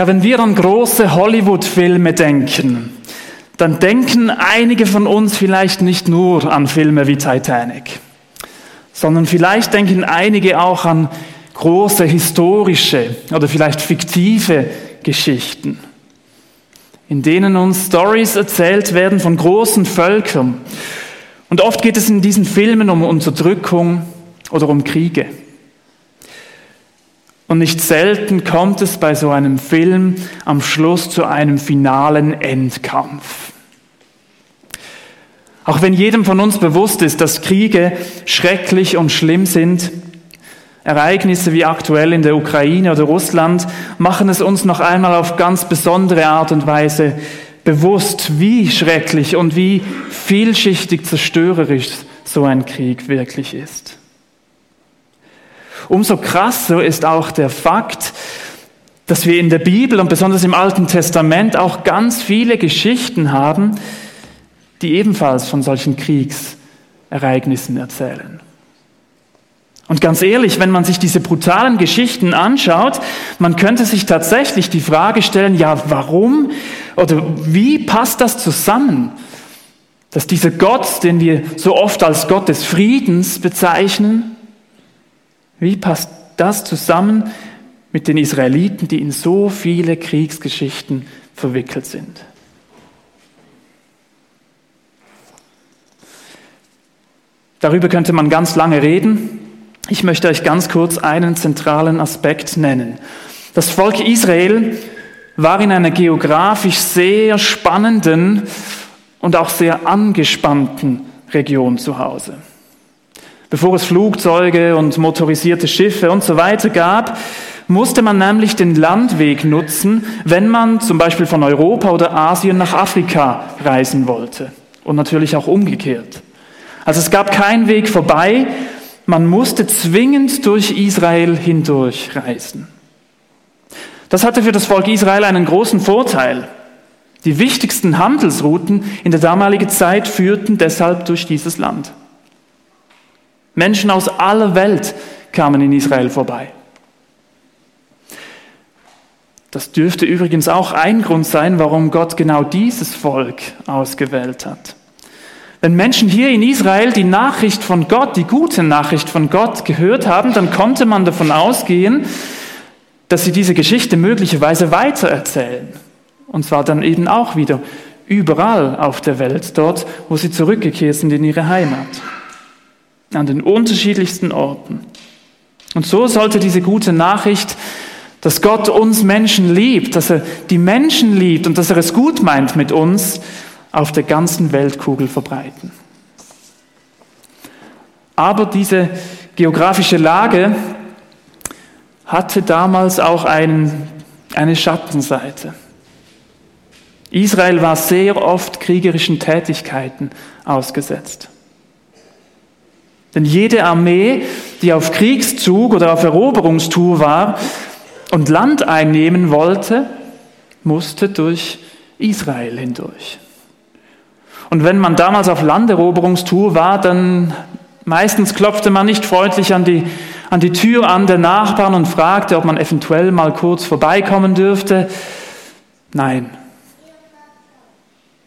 Ja, wenn wir an große Hollywood-Filme denken, dann denken einige von uns vielleicht nicht nur an Filme wie Titanic, sondern vielleicht denken einige auch an große historische oder vielleicht fiktive Geschichten, in denen uns Stories erzählt werden von großen Völkern. Und oft geht es in diesen Filmen um Unterdrückung oder um Kriege. Und nicht selten kommt es bei so einem Film am Schluss zu einem finalen Endkampf. Auch wenn jedem von uns bewusst ist, dass Kriege schrecklich und schlimm sind, Ereignisse wie aktuell in der Ukraine oder Russland machen es uns noch einmal auf ganz besondere Art und Weise bewusst, wie schrecklich und wie vielschichtig zerstörerisch so ein Krieg wirklich ist. Umso krasser ist auch der Fakt, dass wir in der Bibel und besonders im Alten Testament auch ganz viele Geschichten haben, die ebenfalls von solchen Kriegsereignissen erzählen. Und ganz ehrlich, wenn man sich diese brutalen Geschichten anschaut, man könnte sich tatsächlich die Frage stellen, ja, warum oder wie passt das zusammen, dass dieser Gott, den wir so oft als Gott des Friedens bezeichnen, wie passt das zusammen mit den Israeliten, die in so viele Kriegsgeschichten verwickelt sind? Darüber könnte man ganz lange reden. Ich möchte euch ganz kurz einen zentralen Aspekt nennen. Das Volk Israel war in einer geografisch sehr spannenden und auch sehr angespannten Region zu Hause. Bevor es Flugzeuge und motorisierte Schiffe und so weiter gab, musste man nämlich den Landweg nutzen, wenn man zum Beispiel von Europa oder Asien nach Afrika reisen wollte. Und natürlich auch umgekehrt. Also es gab keinen Weg vorbei, man musste zwingend durch Israel hindurch reisen. Das hatte für das Volk Israel einen großen Vorteil. Die wichtigsten Handelsrouten in der damaligen Zeit führten deshalb durch dieses Land. Menschen aus aller Welt kamen in Israel vorbei. Das dürfte übrigens auch ein Grund sein, warum Gott genau dieses Volk ausgewählt hat. Wenn Menschen hier in Israel die Nachricht von Gott, die gute Nachricht von Gott gehört haben, dann konnte man davon ausgehen, dass sie diese Geschichte möglicherweise weitererzählen. Und zwar dann eben auch wieder überall auf der Welt, dort, wo sie zurückgekehrt sind in ihre Heimat an den unterschiedlichsten Orten. Und so sollte diese gute Nachricht, dass Gott uns Menschen liebt, dass er die Menschen liebt und dass er es gut meint mit uns, auf der ganzen Weltkugel verbreiten. Aber diese geografische Lage hatte damals auch einen, eine Schattenseite. Israel war sehr oft kriegerischen Tätigkeiten ausgesetzt. Denn jede Armee, die auf Kriegszug oder auf Eroberungstour war und Land einnehmen wollte, musste durch Israel hindurch. Und wenn man damals auf Landeroberungstour war, dann meistens klopfte man nicht freundlich an die, an die Tür an der Nachbarn und fragte, ob man eventuell mal kurz vorbeikommen dürfte. Nein,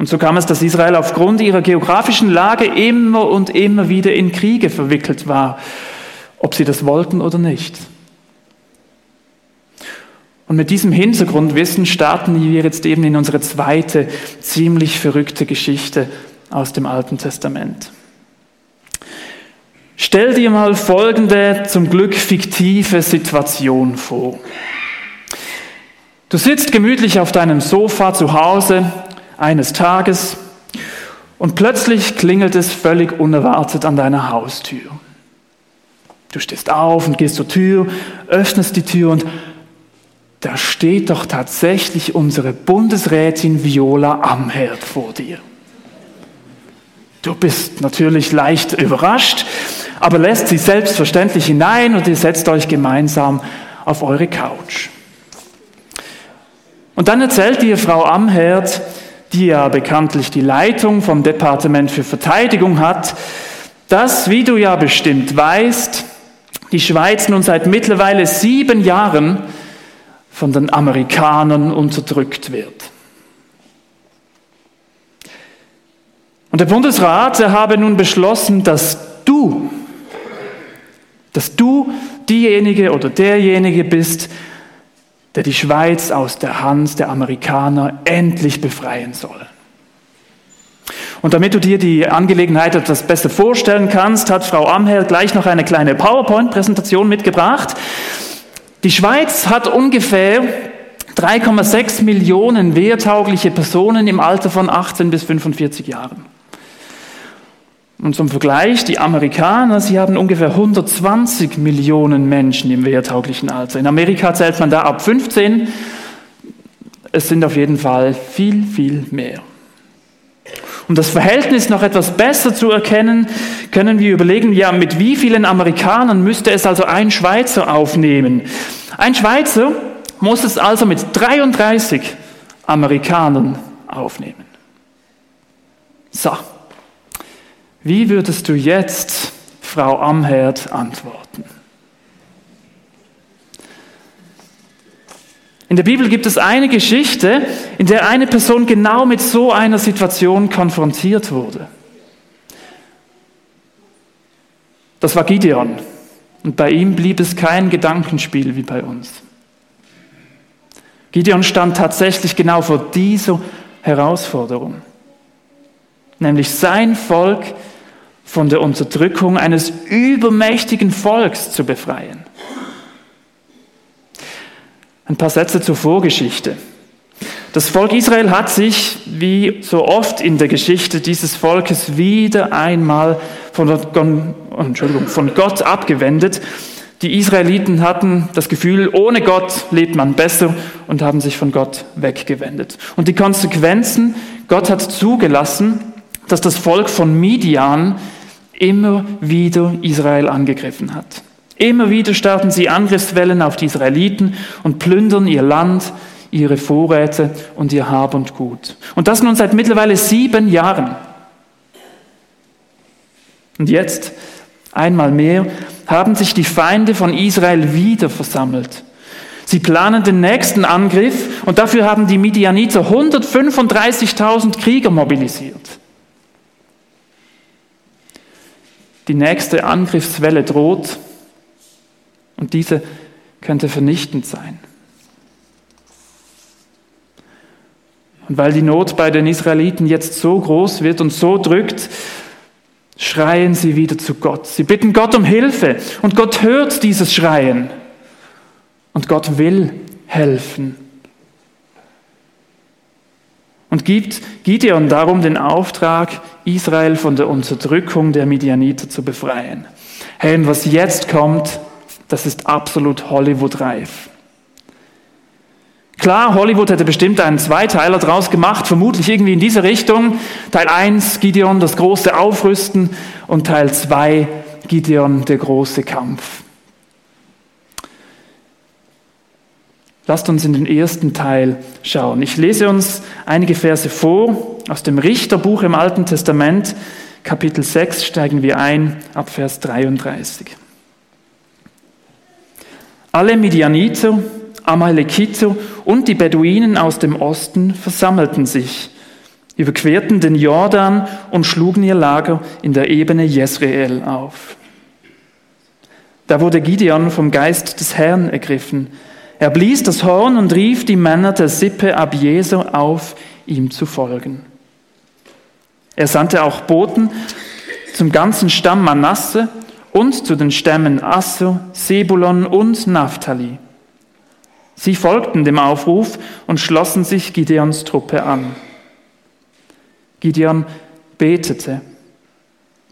und so kam es, dass Israel aufgrund ihrer geografischen Lage immer und immer wieder in Kriege verwickelt war, ob sie das wollten oder nicht. Und mit diesem Hintergrundwissen starten wir jetzt eben in unsere zweite ziemlich verrückte Geschichte aus dem Alten Testament. Stell dir mal folgende zum Glück fiktive Situation vor. Du sitzt gemütlich auf deinem Sofa zu Hause eines Tages und plötzlich klingelt es völlig unerwartet an deiner Haustür. Du stehst auf und gehst zur Tür, öffnest die Tür und da steht doch tatsächlich unsere Bundesrätin Viola Amherd vor dir. Du bist natürlich leicht überrascht, aber lässt sie selbstverständlich hinein und ihr setzt euch gemeinsam auf eure Couch. Und dann erzählt dir Frau Amherd, die ja bekanntlich die Leitung vom Departement für Verteidigung hat, dass, wie du ja bestimmt weißt, die Schweiz nun seit mittlerweile sieben Jahren von den Amerikanern unterdrückt wird. Und der Bundesrat, er habe nun beschlossen, dass du, dass du diejenige oder derjenige bist, der die Schweiz aus der Hand der Amerikaner endlich befreien soll. Und damit du dir die Angelegenheit etwas besser vorstellen kannst, hat Frau Amher gleich noch eine kleine PowerPoint-Präsentation mitgebracht. Die Schweiz hat ungefähr 3,6 Millionen wehrtaugliche Personen im Alter von 18 bis 45 Jahren. Und zum Vergleich, die Amerikaner, sie haben ungefähr 120 Millionen Menschen im wehrtauglichen Alter. In Amerika zählt man da ab 15. Es sind auf jeden Fall viel, viel mehr. Um das Verhältnis noch etwas besser zu erkennen, können wir überlegen, ja, mit wie vielen Amerikanern müsste es also ein Schweizer aufnehmen? Ein Schweizer muss es also mit 33 Amerikanern aufnehmen. So. Wie würdest du jetzt, Frau Amherd, antworten? In der Bibel gibt es eine Geschichte, in der eine Person genau mit so einer Situation konfrontiert wurde. Das war Gideon. Und bei ihm blieb es kein Gedankenspiel wie bei uns. Gideon stand tatsächlich genau vor dieser Herausforderung. Nämlich sein Volk von der Unterdrückung eines übermächtigen Volks zu befreien. Ein paar Sätze zur Vorgeschichte. Das Volk Israel hat sich, wie so oft in der Geschichte dieses Volkes, wieder einmal von, Entschuldigung, von Gott abgewendet. Die Israeliten hatten das Gefühl, ohne Gott lebt man besser und haben sich von Gott weggewendet. Und die Konsequenzen, Gott hat zugelassen, dass das Volk von Midian immer wieder Israel angegriffen hat. Immer wieder starten sie Angriffswellen auf die Israeliten und plündern ihr Land, ihre Vorräte und ihr Hab und Gut. Und das nun seit mittlerweile sieben Jahren. Und jetzt, einmal mehr, haben sich die Feinde von Israel wieder versammelt. Sie planen den nächsten Angriff und dafür haben die Midianiter 135.000 Krieger mobilisiert. Die nächste Angriffswelle droht und diese könnte vernichtend sein. Und weil die Not bei den Israeliten jetzt so groß wird und so drückt, schreien sie wieder zu Gott. Sie bitten Gott um Hilfe und Gott hört dieses Schreien und Gott will helfen und gibt Gideon darum den Auftrag, Israel von der Unterdrückung der Midianiter zu befreien. Hey, und was jetzt kommt, das ist absolut Hollywood-reif. Klar, Hollywood hätte bestimmt einen Zweiteiler draus gemacht, vermutlich irgendwie in diese Richtung. Teil 1, Gideon, das große Aufrüsten und Teil 2, Gideon, der große Kampf. Lasst uns in den ersten Teil schauen. Ich lese uns einige Verse vor aus dem Richterbuch im Alten Testament, Kapitel 6, steigen wir ein ab Vers 33. Alle Midianiter, Amalekiter und die Beduinen aus dem Osten versammelten sich, überquerten den Jordan und schlugen ihr Lager in der Ebene Jezreel auf. Da wurde Gideon vom Geist des Herrn ergriffen, er blies das Horn und rief die Männer der Sippe Abjeser auf, ihm zu folgen. Er sandte auch Boten zum ganzen Stamm Manasse und zu den Stämmen Asser, Sebulon und Naphtali. Sie folgten dem Aufruf und schlossen sich Gideons Truppe an. Gideon betete,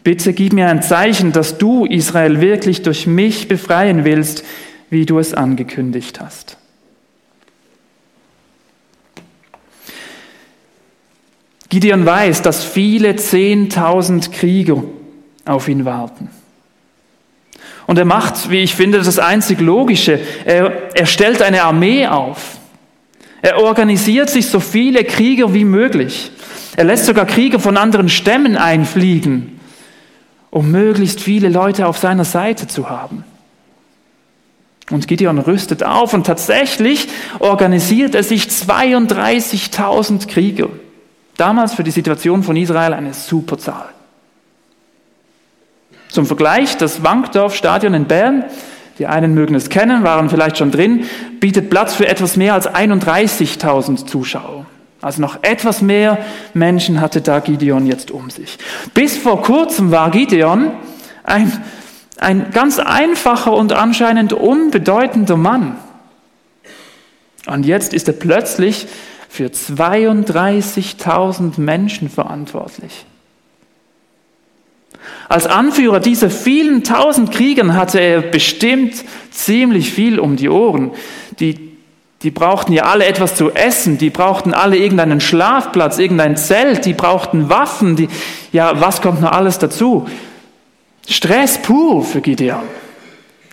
Bitte gib mir ein Zeichen, dass du Israel wirklich durch mich befreien willst, wie du es angekündigt hast. Gideon weiß, dass viele Zehntausend Krieger auf ihn warten. Und er macht, wie ich finde, das einzig Logische. Er, er stellt eine Armee auf. Er organisiert sich so viele Krieger wie möglich. Er lässt sogar Krieger von anderen Stämmen einfliegen, um möglichst viele Leute auf seiner Seite zu haben. Und Gideon rüstet auf und tatsächlich organisiert er sich 32.000 Krieger. Damals für die Situation von Israel eine super Zahl. Zum Vergleich, das Wankdorf-Stadion in Bern, die einen mögen es kennen, waren vielleicht schon drin, bietet Platz für etwas mehr als 31.000 Zuschauer. Also noch etwas mehr Menschen hatte da Gideon jetzt um sich. Bis vor kurzem war Gideon ein, ein ganz einfacher und anscheinend unbedeutender Mann. Und jetzt ist er plötzlich für 32.000 Menschen verantwortlich. Als Anführer dieser vielen tausend Kriegern hatte er bestimmt ziemlich viel um die Ohren. Die, die brauchten ja alle etwas zu essen, die brauchten alle irgendeinen Schlafplatz, irgendein Zelt, die brauchten Waffen, die, ja, was kommt noch alles dazu? Stress pur für Gideon.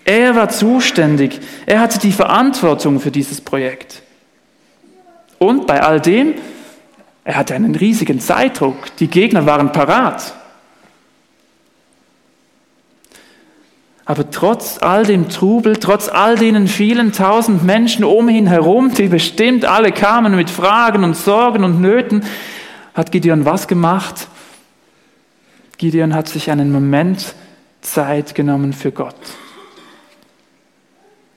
Er war zuständig, er hatte die Verantwortung für dieses Projekt. Und bei all dem, er hatte einen riesigen Zeitdruck, die Gegner waren parat. Aber trotz all dem Trubel, trotz all denen vielen tausend Menschen um ihn herum, die bestimmt alle kamen mit Fragen und Sorgen und Nöten, hat Gideon was gemacht? Gideon hat sich einen Moment Zeit genommen für Gott.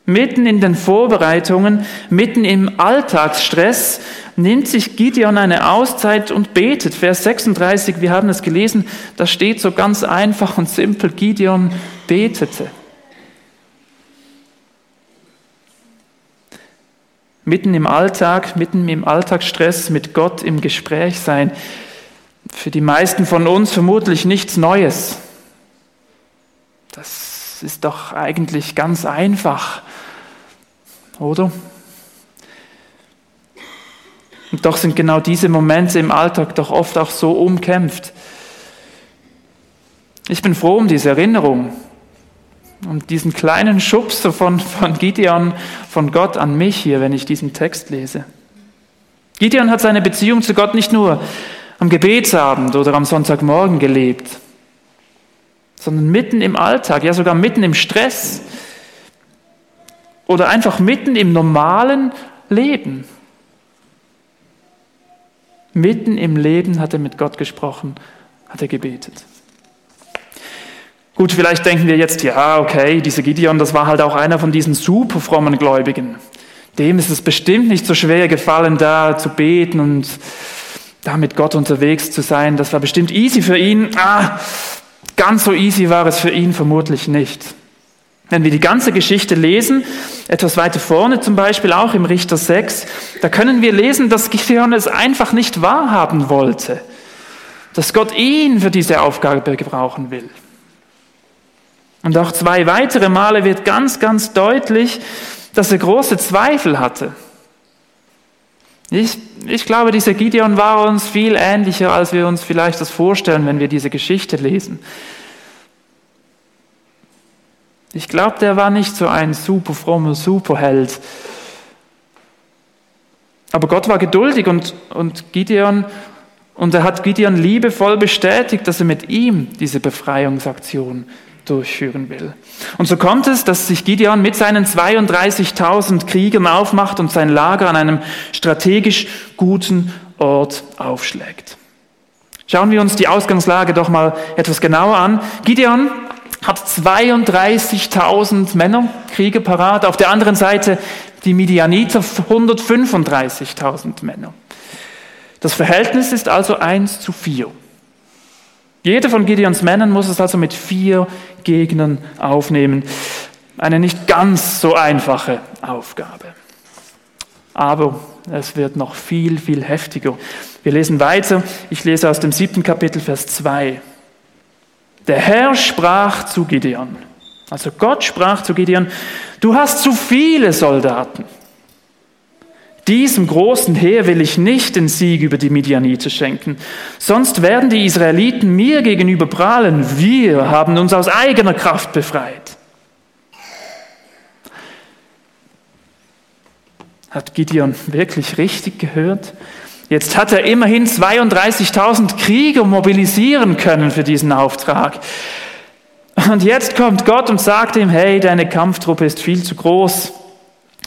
Mitten in den Vorbereitungen, mitten im Alltagsstress nimmt sich Gideon eine Auszeit und betet. Vers 36, wir haben es gelesen, da steht so ganz einfach und simpel, Gideon betete. Mitten im Alltag, mitten im Alltagsstress mit Gott im Gespräch sein. Für die meisten von uns vermutlich nichts Neues. Das ist doch eigentlich ganz einfach, oder? Und doch sind genau diese Momente im Alltag doch oft auch so umkämpft. Ich bin froh um diese Erinnerung, um diesen kleinen Schubs von, von Gideon, von Gott an mich hier, wenn ich diesen Text lese. Gideon hat seine Beziehung zu Gott nicht nur am Gebetsabend oder am Sonntagmorgen gelebt, sondern mitten im Alltag, ja sogar mitten im Stress oder einfach mitten im normalen Leben. Mitten im Leben hat er mit Gott gesprochen, hat er gebetet. Gut, vielleicht denken wir jetzt, ja, okay, dieser Gideon, das war halt auch einer von diesen super frommen Gläubigen. Dem ist es bestimmt nicht so schwer gefallen, da zu beten und da mit Gott unterwegs zu sein. Das war bestimmt easy für ihn. Ah, ganz so easy war es für ihn vermutlich nicht. Wenn wir die ganze Geschichte lesen, etwas weiter vorne zum Beispiel auch im Richter 6, da können wir lesen, dass Gideon es einfach nicht wahrhaben wollte, dass Gott ihn für diese Aufgabe gebrauchen will. Und auch zwei weitere Male wird ganz, ganz deutlich, dass er große Zweifel hatte. Ich, ich glaube, dieser Gideon war uns viel ähnlicher, als wir uns vielleicht das vorstellen, wenn wir diese Geschichte lesen. Ich glaube, der war nicht so ein super frommer Superheld. Aber Gott war geduldig und, und Gideon, und er hat Gideon liebevoll bestätigt, dass er mit ihm diese Befreiungsaktion durchführen will. Und so kommt es, dass sich Gideon mit seinen 32.000 Kriegern aufmacht und sein Lager an einem strategisch guten Ort aufschlägt. Schauen wir uns die Ausgangslage doch mal etwas genauer an. Gideon hat 32.000 Männer, Kriege parat. Auf der anderen Seite die Midianiter 135.000 Männer. Das Verhältnis ist also 1 zu 4. Jeder von Gideons Männern muss es also mit vier Gegnern aufnehmen. Eine nicht ganz so einfache Aufgabe. Aber es wird noch viel, viel heftiger. Wir lesen weiter. Ich lese aus dem siebten Kapitel, Vers 2. Der Herr sprach zu Gideon, also Gott sprach zu Gideon, du hast zu viele Soldaten. Diesem großen Heer will ich nicht den Sieg über die Midianiter schenken, sonst werden die Israeliten mir gegenüber prahlen, wir haben uns aus eigener Kraft befreit. Hat Gideon wirklich richtig gehört? Jetzt hat er immerhin 32.000 Krieger mobilisieren können für diesen Auftrag. Und jetzt kommt Gott und sagt ihm, hey, deine Kampftruppe ist viel zu groß.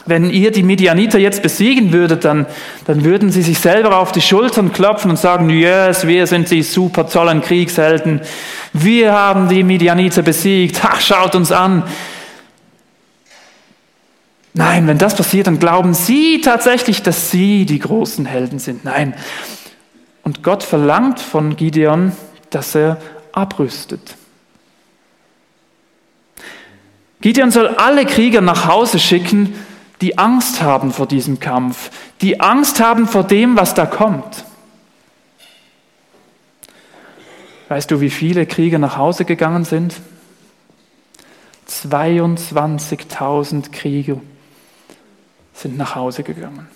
Wenn ihr die Midianiter jetzt besiegen würdet, dann, dann würden sie sich selber auf die Schultern klopfen und sagen, yes, wir sind die super tollen Kriegshelden. Wir haben die Midianiter besiegt. Ach, schaut uns an. Nein, wenn das passiert, dann glauben sie tatsächlich, dass sie die großen Helden sind. Nein. Und Gott verlangt von Gideon, dass er abrüstet. Gideon soll alle Krieger nach Hause schicken, die Angst haben vor diesem Kampf, die Angst haben vor dem, was da kommt. Weißt du, wie viele Krieger nach Hause gegangen sind? 22.000 Krieger sind nach Hause gegangen.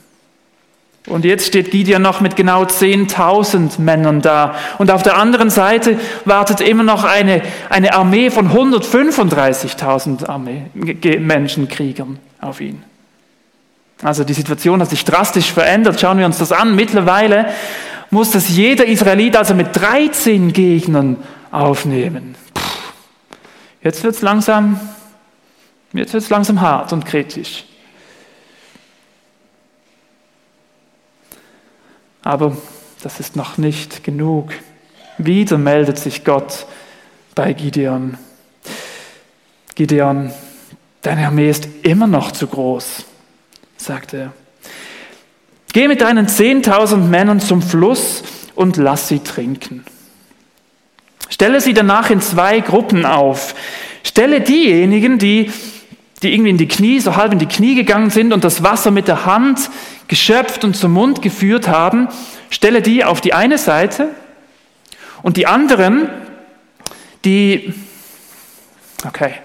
Und jetzt steht Gideon noch mit genau 10.000 Männern da. Und auf der anderen Seite wartet immer noch eine, eine Armee von 135.000 Menschen, Kriegern auf ihn. Also die Situation hat sich drastisch verändert. Schauen wir uns das an. Mittlerweile muss das jeder Israelit also mit 13 Gegnern aufnehmen. Jetzt wird es langsam, jetzt wird's langsam hart und kritisch. Aber das ist noch nicht genug. Wieder meldet sich Gott bei Gideon. Gideon, deine Armee ist immer noch zu groß sagt er. Geh mit deinen 10.000 Männern zum Fluss und lass sie trinken. Stelle sie danach in zwei Gruppen auf. Stelle diejenigen, die, die irgendwie in die Knie, so halb in die Knie gegangen sind und das Wasser mit der Hand geschöpft und zum Mund geführt haben, stelle die auf die eine Seite und die anderen, die, okay,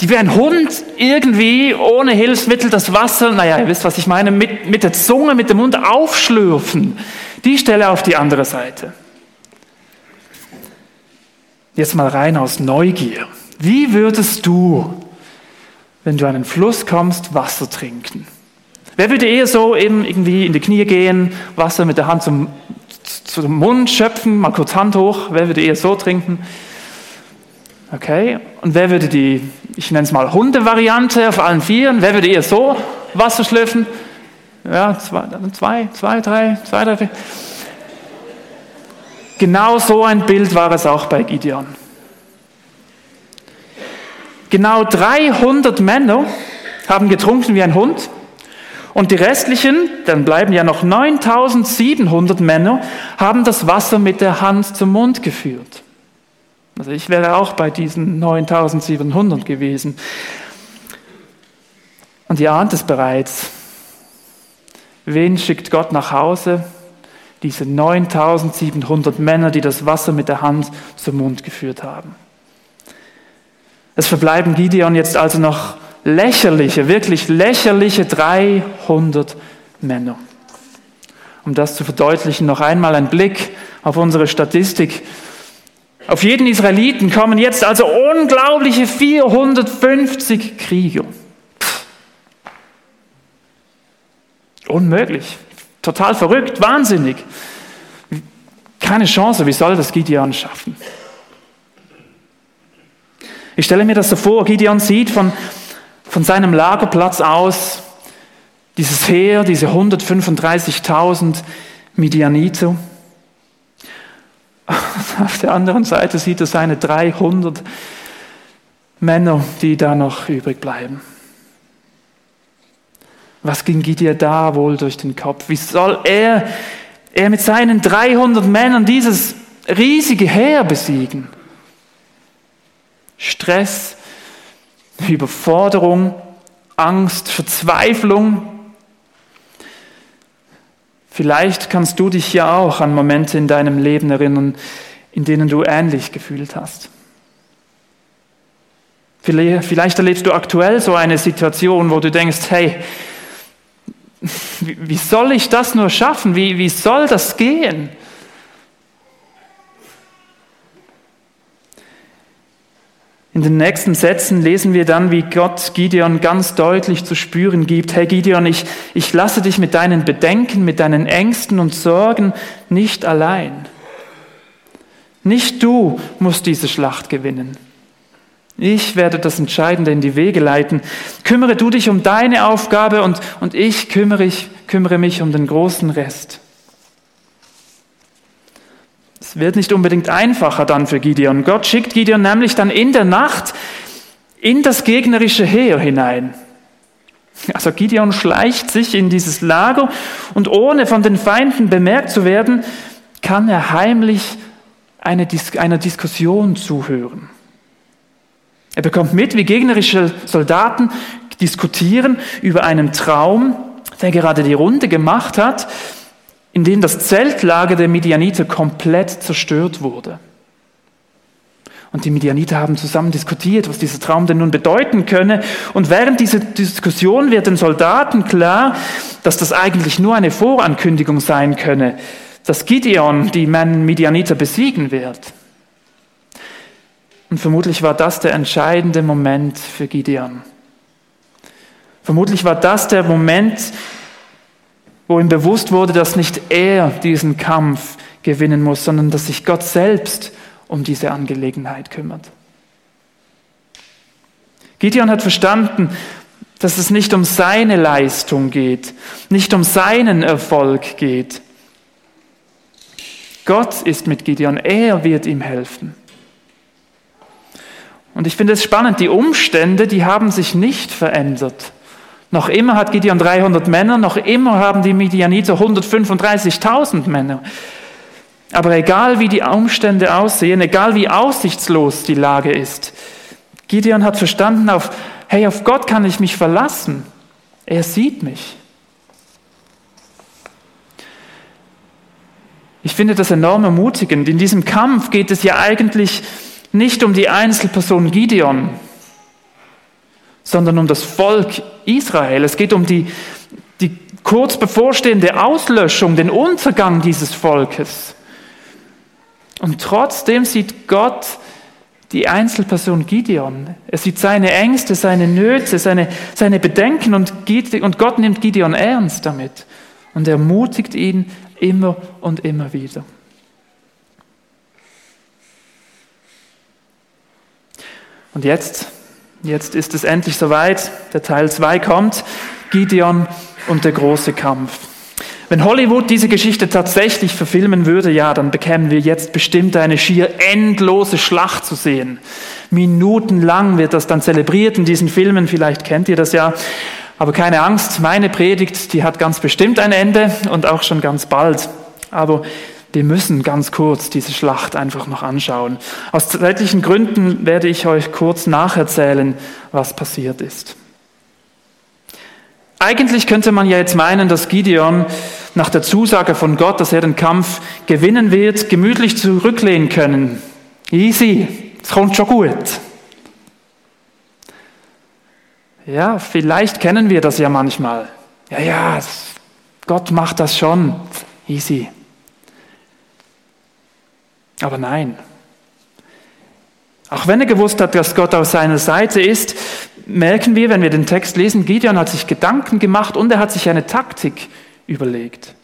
die wie ein Hund irgendwie ohne Hilfsmittel das Wasser, naja, ihr wisst, was ich meine, mit, mit der Zunge, mit dem Mund aufschlürfen. Die Stelle auf die andere Seite. Jetzt mal rein aus Neugier. Wie würdest du, wenn du an einen Fluss kommst, Wasser trinken? Wer würde eher so eben irgendwie in die Knie gehen, Wasser mit der Hand zum, zum Mund schöpfen, mal kurz Hand hoch? Wer würde eher so trinken? Okay, und wer würde die, ich nenne es mal Hunde-Variante auf allen Vieren, wer würde eher so Wasser schlürfen? Ja, zwei, zwei, zwei, drei, zwei, drei, vier. Genau so ein Bild war es auch bei Gideon. Genau 300 Männer haben getrunken wie ein Hund und die restlichen, dann bleiben ja noch 9700 Männer, haben das Wasser mit der Hand zum Mund geführt. Also ich wäre auch bei diesen 9700 gewesen. Und ihr ahnt es bereits. Wen schickt Gott nach Hause? Diese 9700 Männer, die das Wasser mit der Hand zum Mund geführt haben. Es verbleiben Gideon jetzt also noch lächerliche, wirklich lächerliche 300 Männer. Um das zu verdeutlichen, noch einmal ein Blick auf unsere Statistik. Auf jeden Israeliten kommen jetzt also unglaubliche 450 Krieger. Pff. Unmöglich. Total verrückt, wahnsinnig. Keine Chance, wie soll das Gideon schaffen? Ich stelle mir das so vor, Gideon sieht von, von seinem Lagerplatz aus dieses Heer, diese 135.000 Midianiter. Auf der anderen Seite sieht er seine 300 Männer, die da noch übrig bleiben. Was ging Gideon da wohl durch den Kopf? Wie soll er, er mit seinen 300 Männern dieses riesige Heer besiegen? Stress, Überforderung, Angst, Verzweiflung, Vielleicht kannst du dich ja auch an Momente in deinem Leben erinnern, in denen du ähnlich gefühlt hast. Vielleicht erlebst du aktuell so eine Situation, wo du denkst, hey, wie soll ich das nur schaffen? Wie, wie soll das gehen? In den nächsten Sätzen lesen wir dann, wie Gott Gideon ganz deutlich zu spüren gibt, hey Gideon, ich, ich lasse dich mit deinen Bedenken, mit deinen Ängsten und Sorgen nicht allein. Nicht du musst diese Schlacht gewinnen. Ich werde das Entscheidende in die Wege leiten. Kümmere du dich um deine Aufgabe und, und ich kümmere, ich kümmere mich um den großen Rest. Wird nicht unbedingt einfacher dann für Gideon. Gott schickt Gideon nämlich dann in der Nacht in das gegnerische Heer hinein. Also Gideon schleicht sich in dieses Lager und ohne von den Feinden bemerkt zu werden, kann er heimlich eine Dis einer Diskussion zuhören. Er bekommt mit, wie gegnerische Soldaten diskutieren über einen Traum, der gerade die Runde gemacht hat, in dem das Zeltlager der Midianiter komplett zerstört wurde. Und die Midianiter haben zusammen diskutiert, was dieser Traum denn nun bedeuten könne. Und während dieser Diskussion wird den Soldaten klar, dass das eigentlich nur eine Vorankündigung sein könne, dass Gideon die Midianiter besiegen wird. Und vermutlich war das der entscheidende Moment für Gideon. Vermutlich war das der Moment, wo ihm bewusst wurde, dass nicht er diesen Kampf gewinnen muss, sondern dass sich Gott selbst um diese Angelegenheit kümmert. Gideon hat verstanden, dass es nicht um seine Leistung geht, nicht um seinen Erfolg geht. Gott ist mit Gideon, er wird ihm helfen. Und ich finde es spannend, die Umstände, die haben sich nicht verändert. Noch immer hat Gideon 300 Männer, noch immer haben die Midianiter 135.000 Männer. Aber egal wie die Umstände aussehen, egal wie aussichtslos die Lage ist, Gideon hat verstanden, auf, hey, auf Gott kann ich mich verlassen. Er sieht mich. Ich finde das enorm ermutigend. In diesem Kampf geht es ja eigentlich nicht um die Einzelperson Gideon, sondern um das Volk Israel. Es geht um die, die kurz bevorstehende Auslöschung, den Untergang dieses Volkes. Und trotzdem sieht Gott die Einzelperson Gideon. Er sieht seine Ängste, seine Nöte, seine, seine Bedenken und, und Gott nimmt Gideon ernst damit und ermutigt ihn immer und immer wieder. Und jetzt, jetzt ist es endlich soweit, der Teil 2 kommt, Gideon und der große Kampf. Wenn Hollywood diese Geschichte tatsächlich verfilmen würde, ja, dann bekämen wir jetzt bestimmt eine schier endlose Schlacht zu sehen. Minutenlang wird das dann zelebriert in diesen Filmen, vielleicht kennt ihr das ja. Aber keine Angst, meine Predigt, die hat ganz bestimmt ein Ende und auch schon ganz bald. Aber wir müssen ganz kurz diese Schlacht einfach noch anschauen. Aus zeitlichen Gründen werde ich euch kurz nacherzählen, was passiert ist. Eigentlich könnte man ja jetzt meinen, dass Gideon nach der Zusage von Gott, dass er den Kampf gewinnen wird, gemütlich zurücklehnen können. Easy, es kommt schon gut. Ja, vielleicht kennen wir das ja manchmal. Ja, ja, Gott macht das schon. Easy. Aber nein. Auch wenn er gewusst hat, dass Gott auf seiner Seite ist, merken wir, wenn wir den Text lesen, Gideon hat sich Gedanken gemacht und er hat sich eine Taktik überlegt.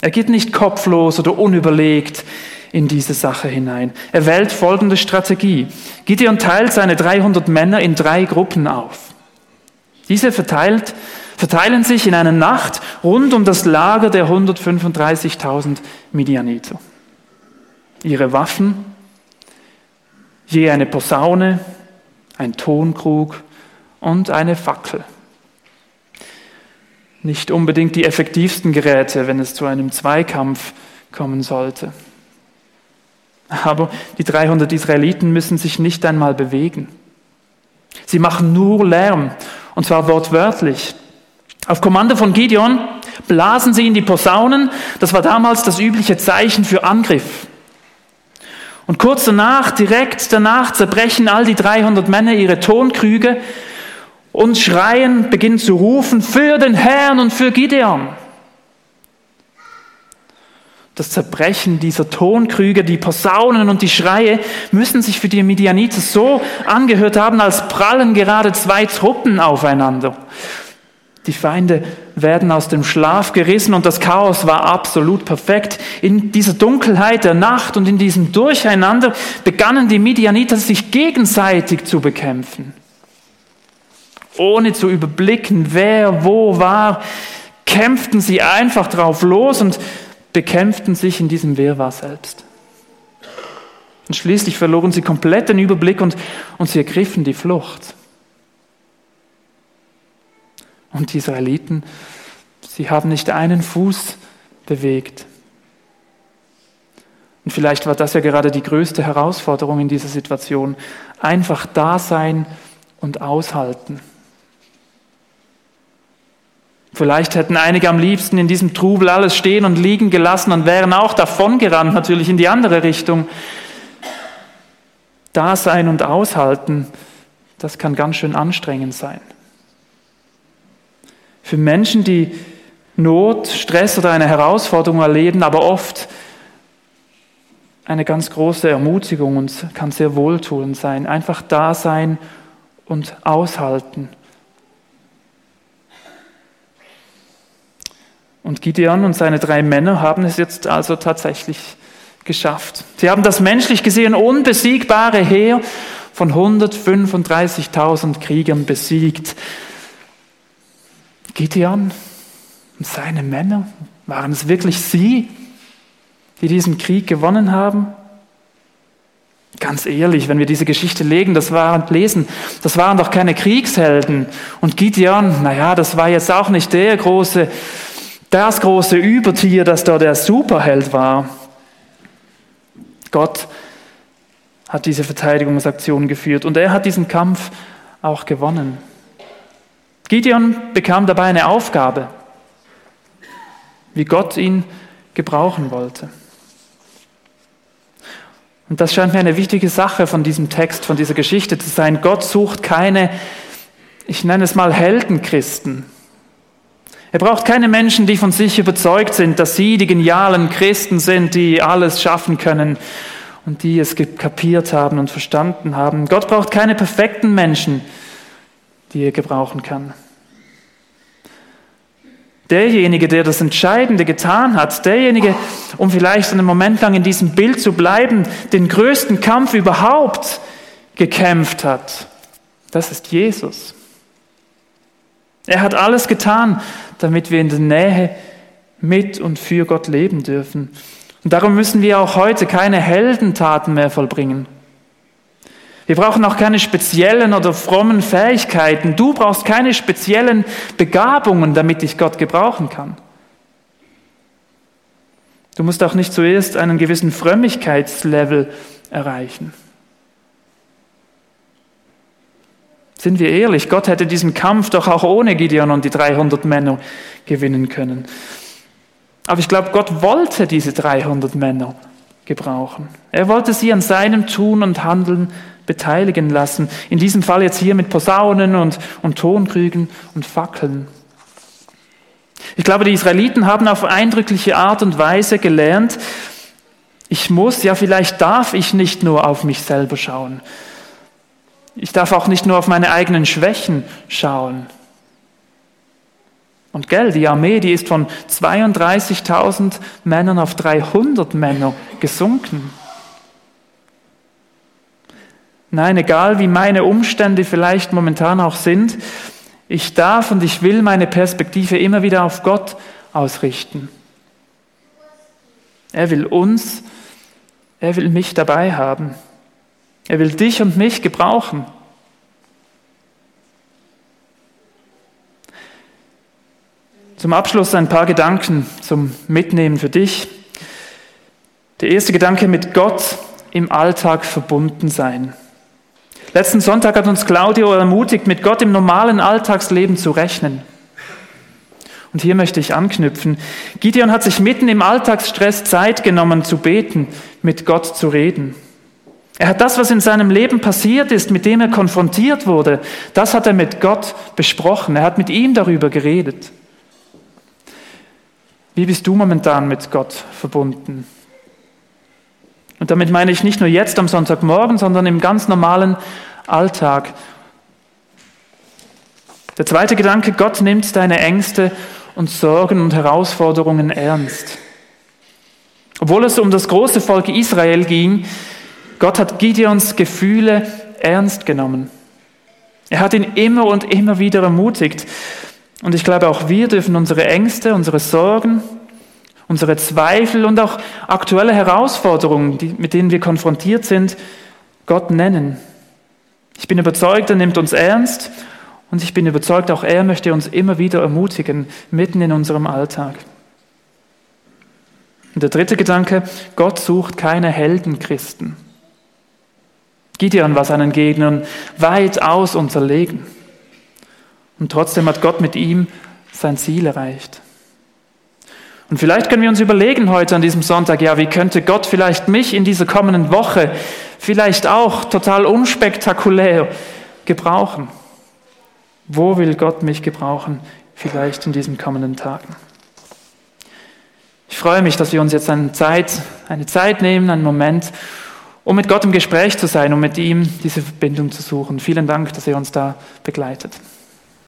Er geht nicht kopflos oder unüberlegt in diese Sache hinein. Er wählt folgende Strategie. Gideon teilt seine 300 Männer in drei Gruppen auf. Diese verteilt, verteilen sich in einer Nacht rund um das Lager der 135.000 Midianiter. Ihre Waffen, je eine Posaune, ein Tonkrug und eine Fackel. Nicht unbedingt die effektivsten Geräte, wenn es zu einem Zweikampf kommen sollte. Aber die 300 Israeliten müssen sich nicht einmal bewegen. Sie machen nur Lärm, und zwar wortwörtlich. Auf Kommando von Gideon blasen sie in die Posaunen, das war damals das übliche Zeichen für Angriff. Und kurz danach, direkt danach, zerbrechen all die 300 Männer ihre Tonkrüge und schreien, beginnen zu rufen für den Herrn und für Gideon. Das Zerbrechen dieser Tonkrüge, die Posaunen und die Schreie müssen sich für die Midianiter so angehört haben, als prallen gerade zwei Truppen aufeinander. Die Feinde werden aus dem Schlaf gerissen und das Chaos war absolut perfekt. In dieser Dunkelheit der Nacht und in diesem Durcheinander begannen die Midianiter sich gegenseitig zu bekämpfen. Ohne zu überblicken, wer wo war, kämpften sie einfach drauf los und bekämpften sich in diesem Wirrwarr selbst. Und schließlich verloren sie komplett den Überblick und, und sie ergriffen die Flucht. Und die Israeliten, sie haben nicht einen Fuß bewegt. Und vielleicht war das ja gerade die größte Herausforderung in dieser Situation. Einfach da sein und aushalten. Vielleicht hätten einige am liebsten in diesem Trubel alles stehen und liegen gelassen und wären auch davongerannt, natürlich in die andere Richtung. Da sein und aushalten, das kann ganz schön anstrengend sein. Für Menschen, die Not, Stress oder eine Herausforderung erleben, aber oft eine ganz große Ermutigung und kann sehr wohltuend sein. Einfach da sein und aushalten. Und Gideon und seine drei Männer haben es jetzt also tatsächlich geschafft. Sie haben das menschlich gesehen unbesiegbare Heer von 135.000 Kriegern besiegt. Gideon und seine Männer, waren es wirklich sie, die diesen Krieg gewonnen haben? Ganz ehrlich, wenn wir diese Geschichte lesen, das waren, lesen, das waren doch keine Kriegshelden. Und Gideon, naja, das war jetzt auch nicht der große, das große Übertier, das da der Superheld war. Gott hat diese Verteidigungsaktion geführt und er hat diesen Kampf auch gewonnen. Gideon bekam dabei eine Aufgabe, wie Gott ihn gebrauchen wollte. Und das scheint mir eine wichtige Sache von diesem Text, von dieser Geschichte zu sein. Gott sucht keine, ich nenne es mal Heldenchristen. Er braucht keine Menschen, die von sich überzeugt sind, dass sie die genialen Christen sind, die alles schaffen können und die es kapiert haben und verstanden haben. Gott braucht keine perfekten Menschen, die er gebrauchen kann. Derjenige, der das Entscheidende getan hat, derjenige, um vielleicht einen Moment lang in diesem Bild zu bleiben, den größten Kampf überhaupt gekämpft hat, das ist Jesus. Er hat alles getan, damit wir in der Nähe mit und für Gott leben dürfen. Und darum müssen wir auch heute keine Heldentaten mehr vollbringen. Wir brauchen auch keine speziellen oder frommen Fähigkeiten. Du brauchst keine speziellen Begabungen, damit dich Gott gebrauchen kann. Du musst auch nicht zuerst einen gewissen Frömmigkeitslevel erreichen. Sind wir ehrlich, Gott hätte diesen Kampf doch auch ohne Gideon und die 300 Männer gewinnen können. Aber ich glaube, Gott wollte diese 300 Männer gebrauchen. Er wollte sie an seinem Tun und Handeln beteiligen lassen. In diesem Fall jetzt hier mit Posaunen und, und Tonkrügen und Fackeln. Ich glaube, die Israeliten haben auf eindrückliche Art und Weise gelernt, ich muss, ja vielleicht darf ich nicht nur auf mich selber schauen. Ich darf auch nicht nur auf meine eigenen Schwächen schauen. Und gell, die Armee, die ist von 32.000 Männern auf 300 Männer gesunken. Nein, egal wie meine Umstände vielleicht momentan auch sind, ich darf und ich will meine Perspektive immer wieder auf Gott ausrichten. Er will uns, er will mich dabei haben. Er will dich und mich gebrauchen. Zum Abschluss ein paar Gedanken zum Mitnehmen für dich. Der erste Gedanke mit Gott im Alltag verbunden sein. Letzten Sonntag hat uns Claudio ermutigt, mit Gott im normalen Alltagsleben zu rechnen. Und hier möchte ich anknüpfen. Gideon hat sich mitten im Alltagsstress Zeit genommen zu beten, mit Gott zu reden. Er hat das, was in seinem Leben passiert ist, mit dem er konfrontiert wurde, das hat er mit Gott besprochen. Er hat mit ihm darüber geredet. Wie bist du momentan mit Gott verbunden? Und damit meine ich nicht nur jetzt am Sonntagmorgen, sondern im ganz normalen Alltag. Der zweite Gedanke, Gott nimmt deine Ängste und Sorgen und Herausforderungen ernst. Obwohl es um das große Volk Israel ging, Gott hat Gideons Gefühle ernst genommen. Er hat ihn immer und immer wieder ermutigt. Und ich glaube, auch wir dürfen unsere Ängste, unsere Sorgen, unsere Zweifel und auch aktuelle Herausforderungen, die, mit denen wir konfrontiert sind, Gott nennen. Ich bin überzeugt, er nimmt uns ernst und ich bin überzeugt, auch er möchte uns immer wieder ermutigen, mitten in unserem Alltag. Und der dritte Gedanke, Gott sucht keine Heldenchristen. Gideon war seinen Gegnern weitaus unterlegen. Und trotzdem hat Gott mit ihm sein Ziel erreicht. Und vielleicht können wir uns überlegen heute an diesem Sonntag, ja, wie könnte Gott vielleicht mich in dieser kommenden Woche vielleicht auch total unspektakulär gebrauchen? Wo will Gott mich gebrauchen, vielleicht in diesen kommenden Tagen? Ich freue mich, dass wir uns jetzt eine Zeit, eine Zeit nehmen, einen Moment, um mit Gott im Gespräch zu sein, um mit ihm diese Verbindung zu suchen. Vielen Dank, dass ihr uns da begleitet.